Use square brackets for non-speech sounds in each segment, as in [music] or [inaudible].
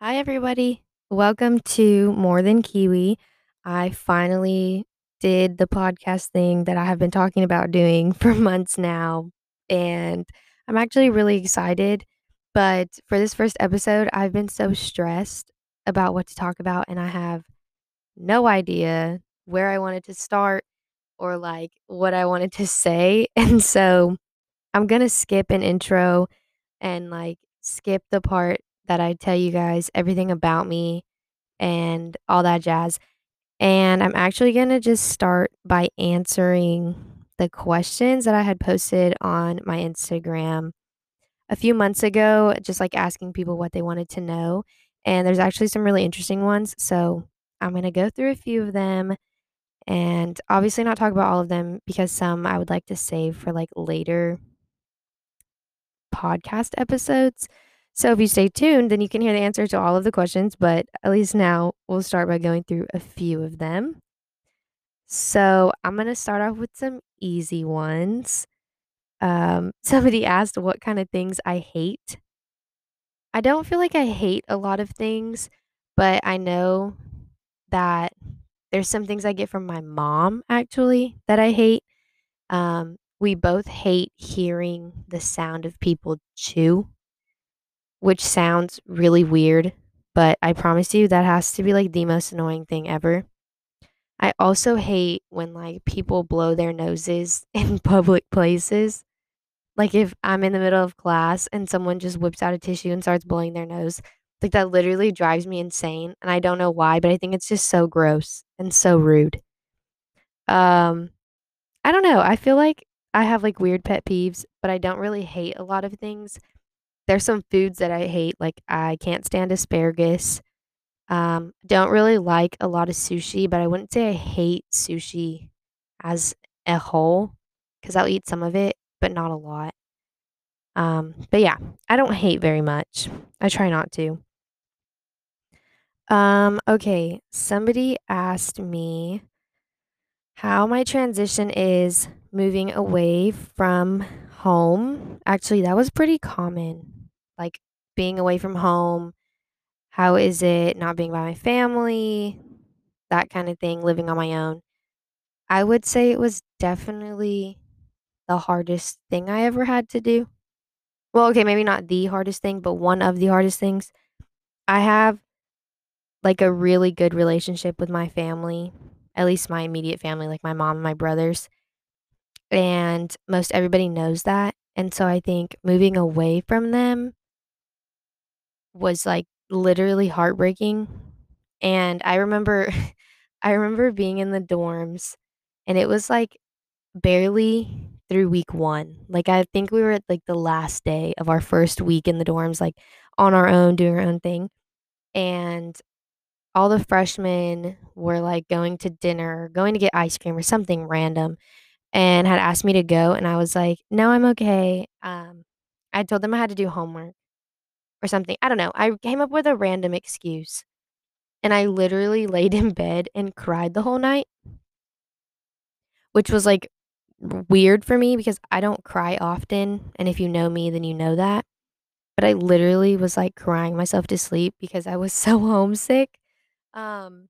Hi, everybody. Welcome to More Than Kiwi. I finally did the podcast thing that I have been talking about doing [laughs] for months now, and I'm actually really excited. But for this first episode, I've been so stressed about what to talk about, and I have no idea where I wanted to start or like what I wanted to say. [laughs] And so I'm going to skip an intro and like skip the part that I tell you guys everything about me and all that jazz. And I'm actually going to just start by answering the questions that I had posted on my Instagram a few months ago, just like asking people what they wanted to know. And there's actually some really interesting ones. So I'm going to go through a few of them and obviously not talk about all of them because some I would like to save for like later podcast episodes. So if you stay tuned, then you can hear the answer to all of the questions, but at least now we'll start by going through a few of them. So I'm going to start off with some easy ones. Um, [laughs] somebody asked what kind of things I hate. I don't feel like I hate a lot of things, but I know that there's some things I get from my mom actually that I hate. Um, we both hate hearing the sound of people chew, which sounds really weird, but I promise you that has to be like the most annoying thing ever. I also hate when like people blow their noses [laughs] in public places. Like if I'm in the middle of class and someone just whips out a tissue and starts blowing their nose, like that literally drives me insane and I don't know why, but I think it's just so gross and so rude. Um I don't know. I feel like I have like weird pet peeves, but I don't really hate a lot of things. There's some foods that I hate, like I can't stand asparagus. Um, don't really like a lot of sushi, but I wouldn't say I hate sushi as a whole because I'll eat some of it, but not a lot. Um, but yeah, I don't hate very much. I try not to. Um, okay, somebody asked me how my transition is moving away from home. Actually, that was pretty common. Like being away from home. How is it not being by my family? That kind of thing, living on my own. I would say it was definitely the hardest thing I ever had to do. Well, okay, maybe not the hardest thing, but one of the hardest things. I have like a really good relationship with my family, at least my immediate family, like my mom and my brothers. And most everybody knows that. And so I think moving away from them was like literally heartbreaking. And I remember [laughs] I remember being in the dorms and it was like barely through week 1. Like I think we were at like the last day of our first week in the dorms like on our own doing our own thing. And all the freshmen were like going to dinner, going to get ice cream or something random and had asked me to go and I was like, "No, I'm okay." Um, I told them I had to do homework or something. I don't know. I came up with a random excuse. And I literally [laughs] laid in bed and cried the whole night. Which was like weird for me because I don't cry often, and if you know me, then you know that. But I literally was like crying myself to sleep because I was [laughs] so homesick. Um,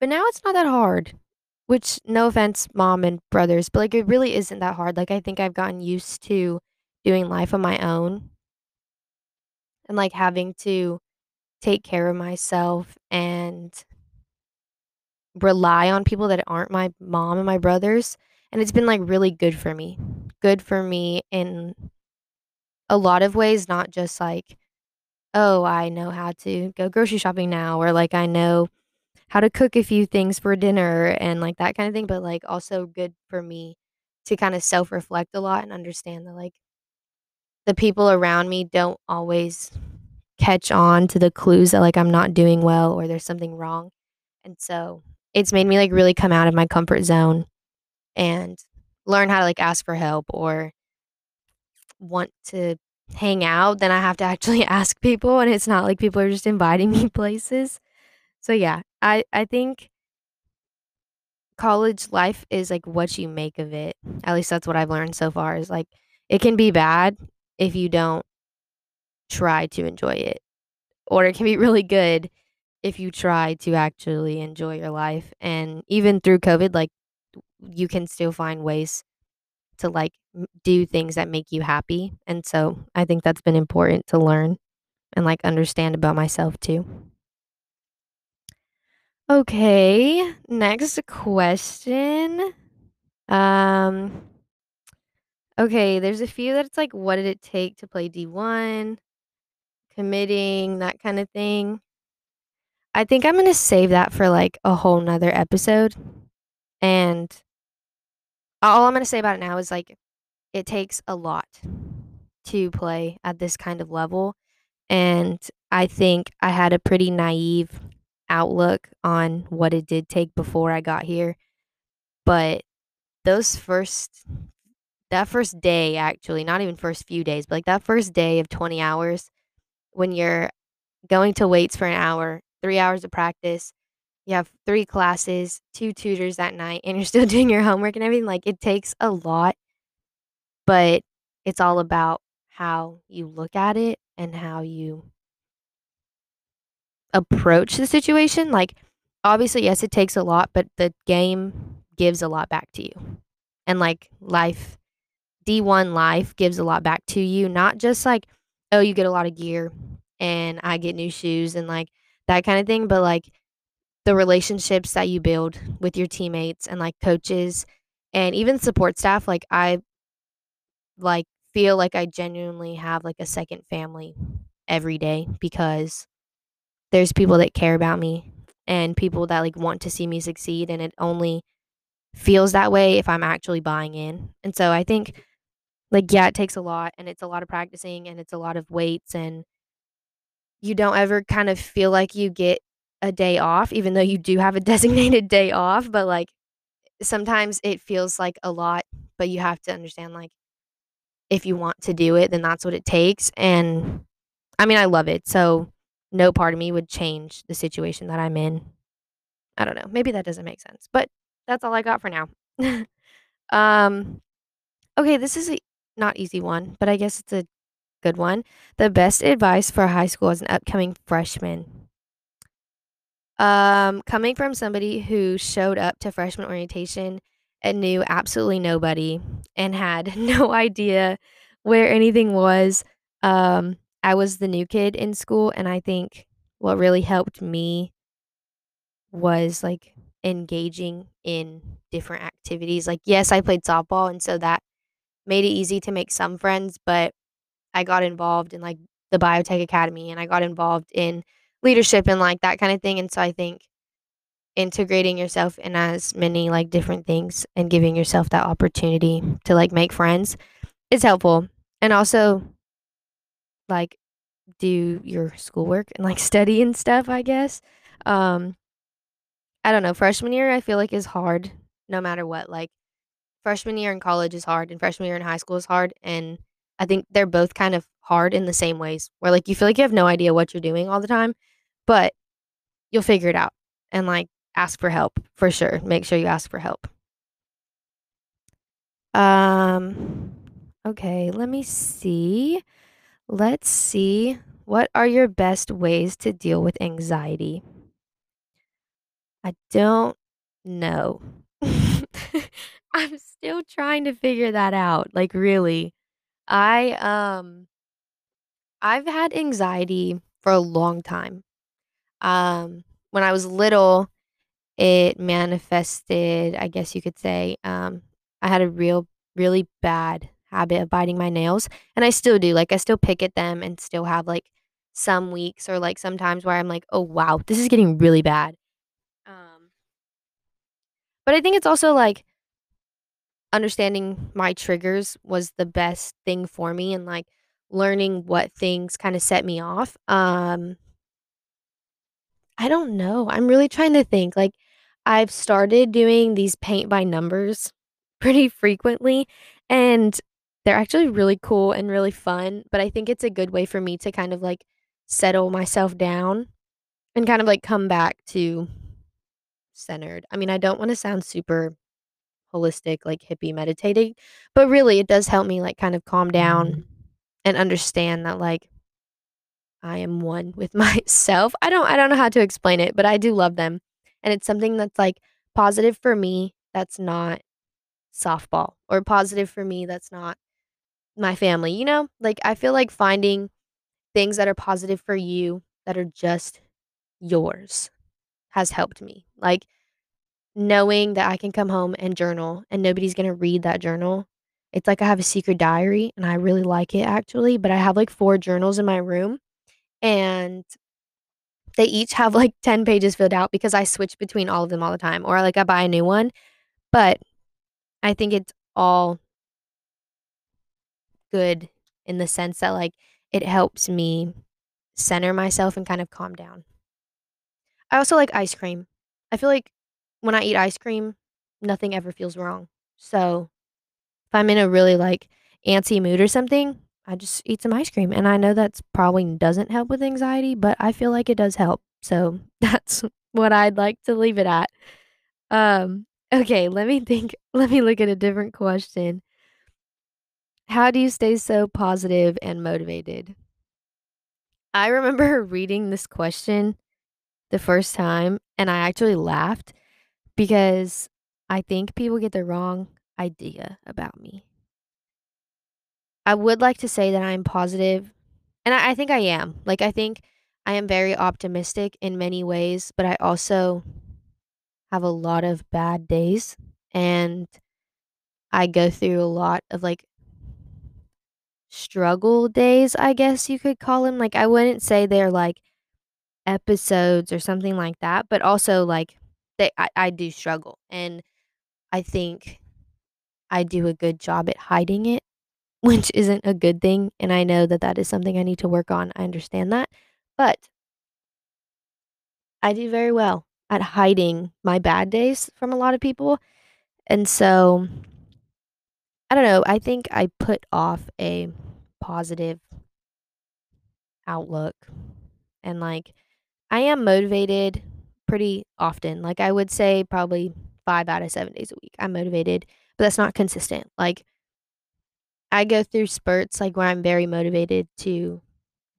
but now it's not that hard. Which no offense, mom and brothers, but like it really isn't that hard. Like I think I've gotten used to doing life on my own and like having to take care of myself and rely on people that aren't my mom and my brothers. And it's been like really good for me. Good for me in a lot of ways, not just like, oh, I know how to go grocery shopping now, or like I know how to cook a few things for dinner and like that kind of thing, but like also good for me to kind of self reflect a lot and understand that like the people around me don't always catch on to the clues that like I'm not doing well or there's something wrong. And so it's made me like really come out of my comfort zone and learn how to like ask for help or want to hang out, then I have to actually [laughs] ask people and it's not like people are just inviting me [laughs] places. So yeah, I I think college life is like what you make of it. At least that's what I've learned so far is like it can be bad if you don't try to enjoy it. or it can be [laughs] really good if you try to actually enjoy your life. And even through COVID, like you can still find ways to like do things that make you happy. And so I think that's been important to learn and like understand about myself too. Okay, next question. Um okay, there's a few that it's like what did it take to play D1, committing, that kind of thing. I think I'm going to save that for like a whole nother episode. And all I'm going to say about it now is like it takes a lot to play at this kind of level. And I think I had a pretty naive outlook on what it did take before I got here. But those first, that first day, actually, not even first few days, but like that first day of 20 hours when you're going to weights for an hour, three hours of practice, you have three classes, two tutors that night, and you're [laughs] still doing your homework and everything. Like it takes a lot, but it's all about how you look at it and how you approach the situation. Like, obviously, yes, it takes a lot, but the game gives a lot back to you. And like life, D1 life gives a lot back to you, not just like, oh, you get a lot of gear and I get new shoes and like that kind of thing, but like the relationships that you build with your teammates and like coaches and even support staff. Like, I like feel like I genuinely have like a second family every day because there's people that care about me and people that like want to see me succeed and it only feels that way if I'm actually buying in. And so I think like yeah, it takes a lot and it's a lot of practicing and it's a lot of weights and you don't ever kind of feel like you get a day off even though you do have a [laughs] designated day off, but like sometimes it feels like a lot, but you have to understand like if you want to do it, then that's what it takes and I mean, I love it. So no part of me would change the situation that I'm in. I don't know. Maybe that doesn't make sense, but that's all I got for now. [laughs] um, okay, this is a not easy one, but I guess it's a good one. The best advice for high school as an upcoming freshman. Um, coming from somebody who showed up to freshman orientation and knew absolutely nobody and had [laughs] no idea where anything was. Um, I was the new kid in school, and I think what really helped me was like engaging in different activities. Like, yes, I played softball, and so that made it easy to make some friends, but I got involved in like the biotech academy and I got involved in leadership and like that kind of thing. And so I think integrating yourself in as many like different things and giving yourself that opportunity to like make friends is helpful. And also like do your schoolwork and like [laughs] study and stuff, I guess. Um I don't know, freshman year I feel like is hard no matter what. Like freshman year in college is hard and freshman year in high school is hard and I think they're both kind of hard in the same ways where like you feel like you have no idea what you're doing all the time, but you'll figure it out and like ask for help for sure. Make sure you ask for help. Um okay, let me see. Let's see. What are your best ways to deal with anxiety? I don't know. [laughs] [laughs] I'm still trying to figure that out. Like really. I um I've had anxiety for a long time. Um when I was little, it manifested, I guess you could say. Um I had a real really bad habit of biting my nails and I still do. Like I still pick at them and still have like some weeks or like sometimes where I'm like, "Oh wow, this is getting really bad." Um but I think it's also like understanding my triggers was the best thing for me and like learning what things kind of set me off. Um I don't know. I'm really trying to think. Like I've started doing these paint by numbers [laughs] pretty frequently and they're actually really cool and really fun, but I think it's a good way for me to kind of like settle myself down and kind of like come back to centered. I mean, I don't want to sound super holistic, like hippie meditating. But really, it does help me like kind of calm down mm-hmm. and understand that like I am one with [laughs] myself. I don't I don't know how to explain it, but I do love them. And it's something that's, like, positive for me that's not softball or positive for me that's not my family, you know? Like, I feel like finding things that are positive for you that are just yours has helped me. Like, knowing that I can come home and journal and nobody's gonna read that journal. It's like I have a secret diary and I really like it actually, but I have, like, 4 journals in my room, and they each have, like, 10 pages filled out because I switch between all of them all the time or, like, I buy a new one, but I think it's all good in the sense that, like, it helps me center myself and kind of calm down. I also like ice cream. I feel like when I eat ice cream, nothing ever feels wrong. So, if I'm in a really, like, antsy mood or something, I just eat some ice cream, and I know that's probably doesn't help with anxiety, but I feel like it does help. So, [laughs] that's what I'd like to leave it at. Um, okay, let me think [laughs] let me look at a different question. How do you stay so positive and motivated? I remember [laughs] reading this question the first time, and I actually laughed because I think people get the wrong idea about me. I would like to say that I'm positive, and I I think I am. Like, I think I am very optimistic in many ways, but I also have a lot of bad days, and I go through a lot of, like struggle days, I guess you could call them. Like, I wouldn't say they're, like, episodes or something like that, but also, like, they I I do struggle, and I think I do a good job at hiding it, [laughs] which isn't a good thing, and I know that that is something I need to work on, I understand that, but I do very well at hiding my bad days from a lot of people, and so I don't know, I think I put off a positive outlook, and, like, I am motivated pretty often, like, I would say probably 5 out of 7 days a week, I'm motivated, but that's not consistent, like I go through spurts, like, where I'm very motivated to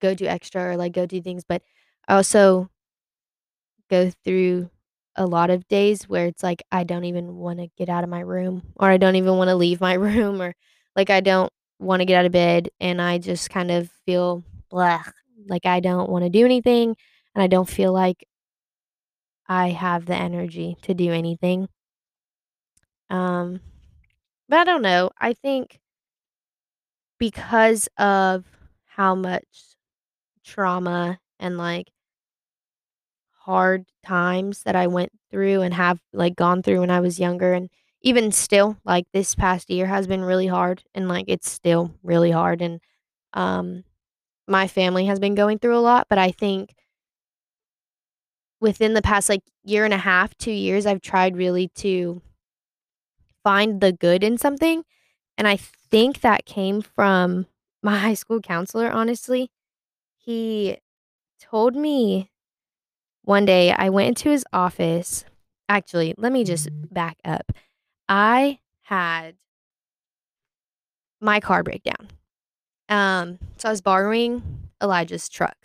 go do extra or, like, go do things, but I also go through a lot of days where it's like I don't even wanna get out of my room, or I don't even wanna leave my [laughs] room, or, like, I don't wanna get out of bed, and I just kind of feel blah, like I don't wanna do anything, and I don't feel like I have the energy to do anything. Um, but I don't know, I think because of how much trauma and, like hard times that I went through and have, like, gone through when I was younger, and even still, like, this past year has been really hard, and, like, it's still really hard, and, um, my family has been going through a lot, but I think within the past, like, year and a half, 2 years, I've tried really to find the good in something, and I think that came from [laughs] my high school counselor, honestly. He told me one day I went into his office actually, let me just back up. I had my car break down. Um, so I was borrowing Elijah's truck,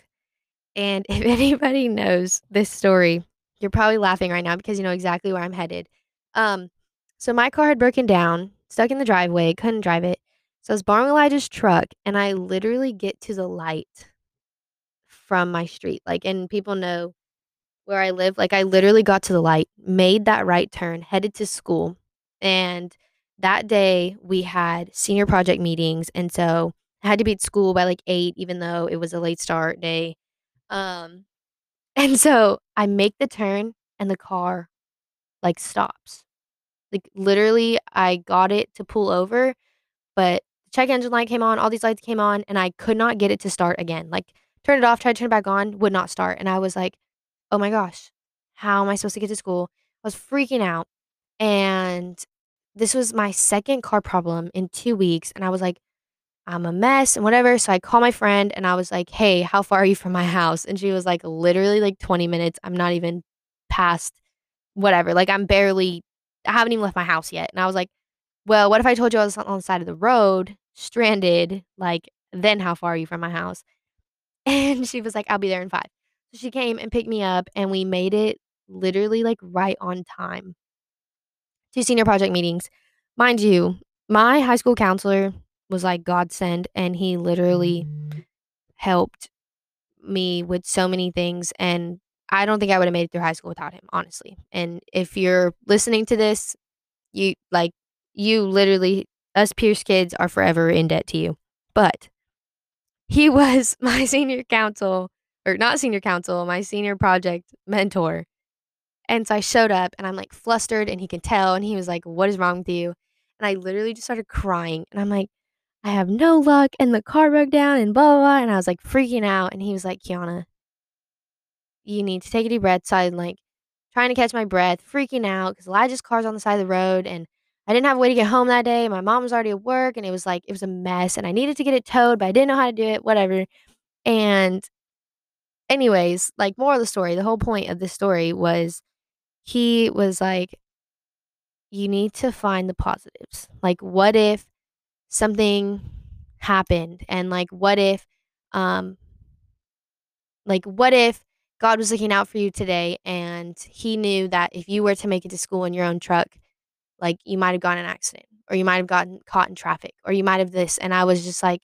and [laughs] if anybody knows this story, you're probably laughing right now because you know exactly where I'm headed. Um, so my car had broken down, stuck in the driveway, couldn't drive it, so I was borrowing Elijah's truck, and I literally get to the light from my street, like and people know where I live, like, I literally got to the light, made that right turn, headed to school, and that day, we had senior project meetings, and so I had to be at school by, like, 8 even though it was a late start day. Um, and so I make the turn, and the car, like, stops. Like, literally, I got it to pull over, but check engine light came on, all these lights came on, and I could not get it to start again. Like, turned it off, tried to turn it back on, would not start, and I was like, "Oh my gosh, how am I supposed to get to school?" I was freaking out, and this was my 2nd car problem in 2 weeks, and I was like, "I'm a mess," and whatever, so I called my friend, and I was like, "Hey, how far are you from my house?" And she was like, "Literally, like, 20 minutes, I'm not even past whatever, like, I'm barely I haven't even left my house yet." And I was like, "Well, what if I told you I was on the side of the road, stranded, like, then how far are you from my house?" [laughs] And she was like, "I'll be there in 5." So she came and picked me up, and we made it literally, like, right on time to senior project meetings. Mind you, my high school counselor was like godsend, and he literally mm. helped me with so many things, and I don't think I would've made it through high school without him, honestly. And if you're listening to this, you like, you literally us Pierce kids are forever in debt to you. But he [laughs] was my senior counsel or not senior counsel, my senior project mentor. And so I showed up and I'm like flustered and he can tell and he was like, "What is wrong with you?" And I literally just started crying and I'm like, "I have no luck and the car broke down and blah blah." blah. And I was like freaking out and he was like, "Kiana, you need to take a deep breath." So I'm like trying to catch my breath, freaking out because Elijah's car's on the side of the road and I didn't have a way to get home that day. My mom was already at work and it was like it was a mess and I needed to get it towed, but I didn't know how to do it, whatever. And anyways, like more of the story, the whole point of this story was he was like, you need to find the positives. Like, what if something happened? And like, what if, um, like, what if God was looking out for you today and he knew that if you were to make it to school in your own truck, like you might have gotten an accident or you might have gotten caught in traffic or you might have this. And I was just like,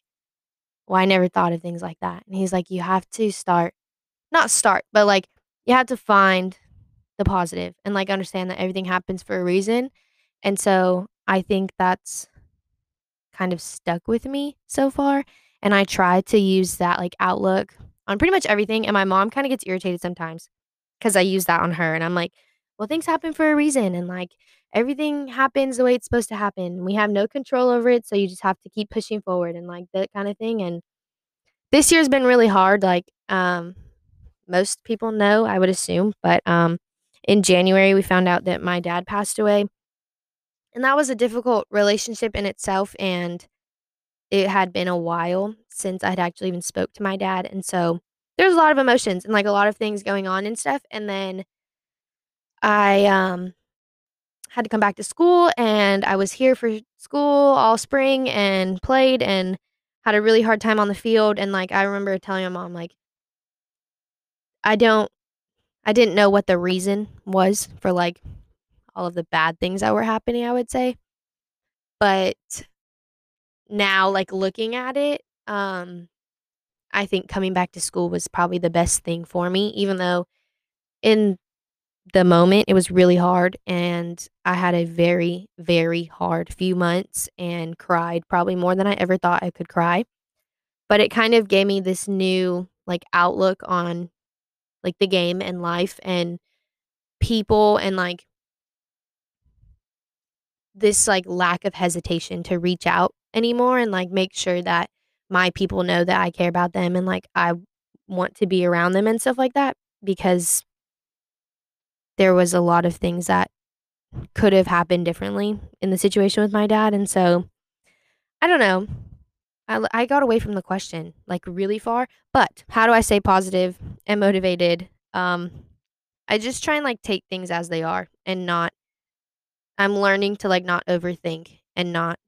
well, I never thought of things like that. And he's like, you have to start, not start, but like, you have to find the positive and like understand that everything happens for a reason. And so I think that's kind of stuck with me so far. And I try to use that like outlook on pretty much everything. And my mom kind of gets irritated sometimes because I use that on her. And I'm like, well, things happen for a reason. And like everything happens the way it's supposed to happen. We have no control over it. So you just have to keep pushing forward and like that kind of thing. And this year's been really hard. Like, um, most people know, I would assume, but um, in January, we found out that my dad passed away. And that was a difficult relationship in itself. And it had been a while since I'd actually even spoke to my dad. And so there's a lot of emotions and like a lot of things going on and stuff. And then I um had to come back to school and I was here for school all spring and played and had a really hard time on the field. And like I remember telling my mom, like, I don't I didn't know what the reason was for like all of the bad things that were happening, I would say. But now like looking at it, um I think coming back to school was probably the best thing for me even though in the moment it was really hard and I had a very very hard few months and cried probably more than I ever thought I could cry. But it kind of gave me this new like outlook on like the game and life and people and like this like lack of hesitation to reach out anymore and like make sure that my people know that I care about them and like I want to be around them and stuff like that because there was a lot of things that could have happened differently in the situation with my dad and so I don't know. I, I got away from the question like really far, but how do I stay positive and motivated? Um I just try and like take things as they are and not I'm learning to like not overthink and not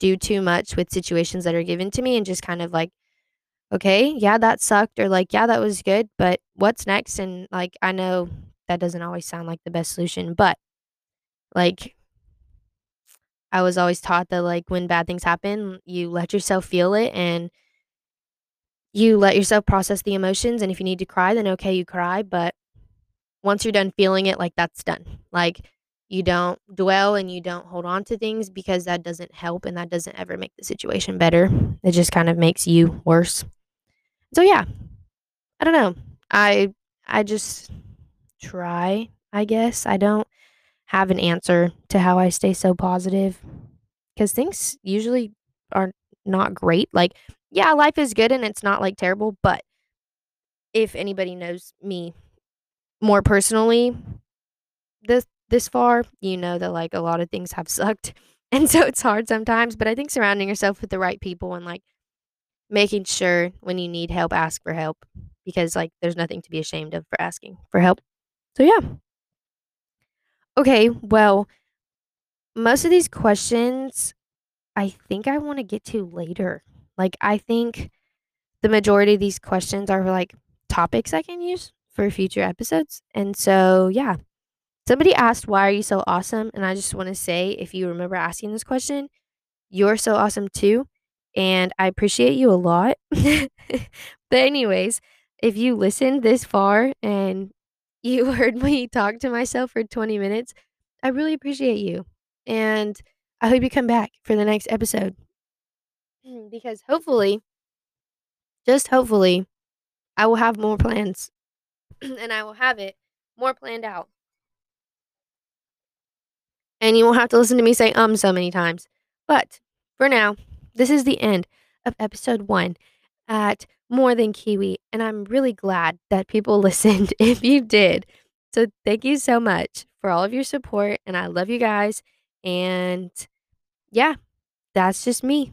do too much with situations that are given to me and just kind of like, okay, yeah, that sucked, or like, yeah, that was good, but what's next? And like, I know that doesn't always sound like the best solution, but like, I was always taught that like when bad things happen, you let yourself feel it and you let yourself process the emotions. And if you need to cry, then okay, you cry. But once you're done feeling it, like that's done. Like, you don't dwell and you don't hold on to things because that doesn't help and that doesn't ever make the situation better. It just kind of makes you worse. So yeah. I don't know. I I just try, I guess. I don't have an answer to how I stay so positive cuz things usually are not great. Like yeah, life is good and it's not like terrible, but if anybody knows me more personally, this this far, you know that like a lot of things have [laughs] sucked. And so it's hard sometimes, but I think surrounding yourself with the right people and like making sure when you need help, ask for help because like there's nothing to be ashamed of for asking for help. So yeah. Okay, well, most of these questions I think I want to get to later. Like I think the majority of these questions are like topics I can use for future episodes. And so, yeah. Somebody asked, Why are you so awesome? And I just want to say, if you remember asking this question, you're so awesome too. And I appreciate you a lot. [laughs] but, anyways, if you listened this far and you [laughs] heard me talk to myself for 20 minutes, I really appreciate you. And I hope you come back for the next episode. Mm, because hopefully, just hopefully, I will have more plans [clears throat] and I will have it more planned out. And you won't have to listen to me say um so many times. But for now, this is the end of episode one at More Than Kiwi. And I'm really glad that people [laughs] listened if you did. So thank you so much for all of your support. And I love you guys. And yeah, that's just me.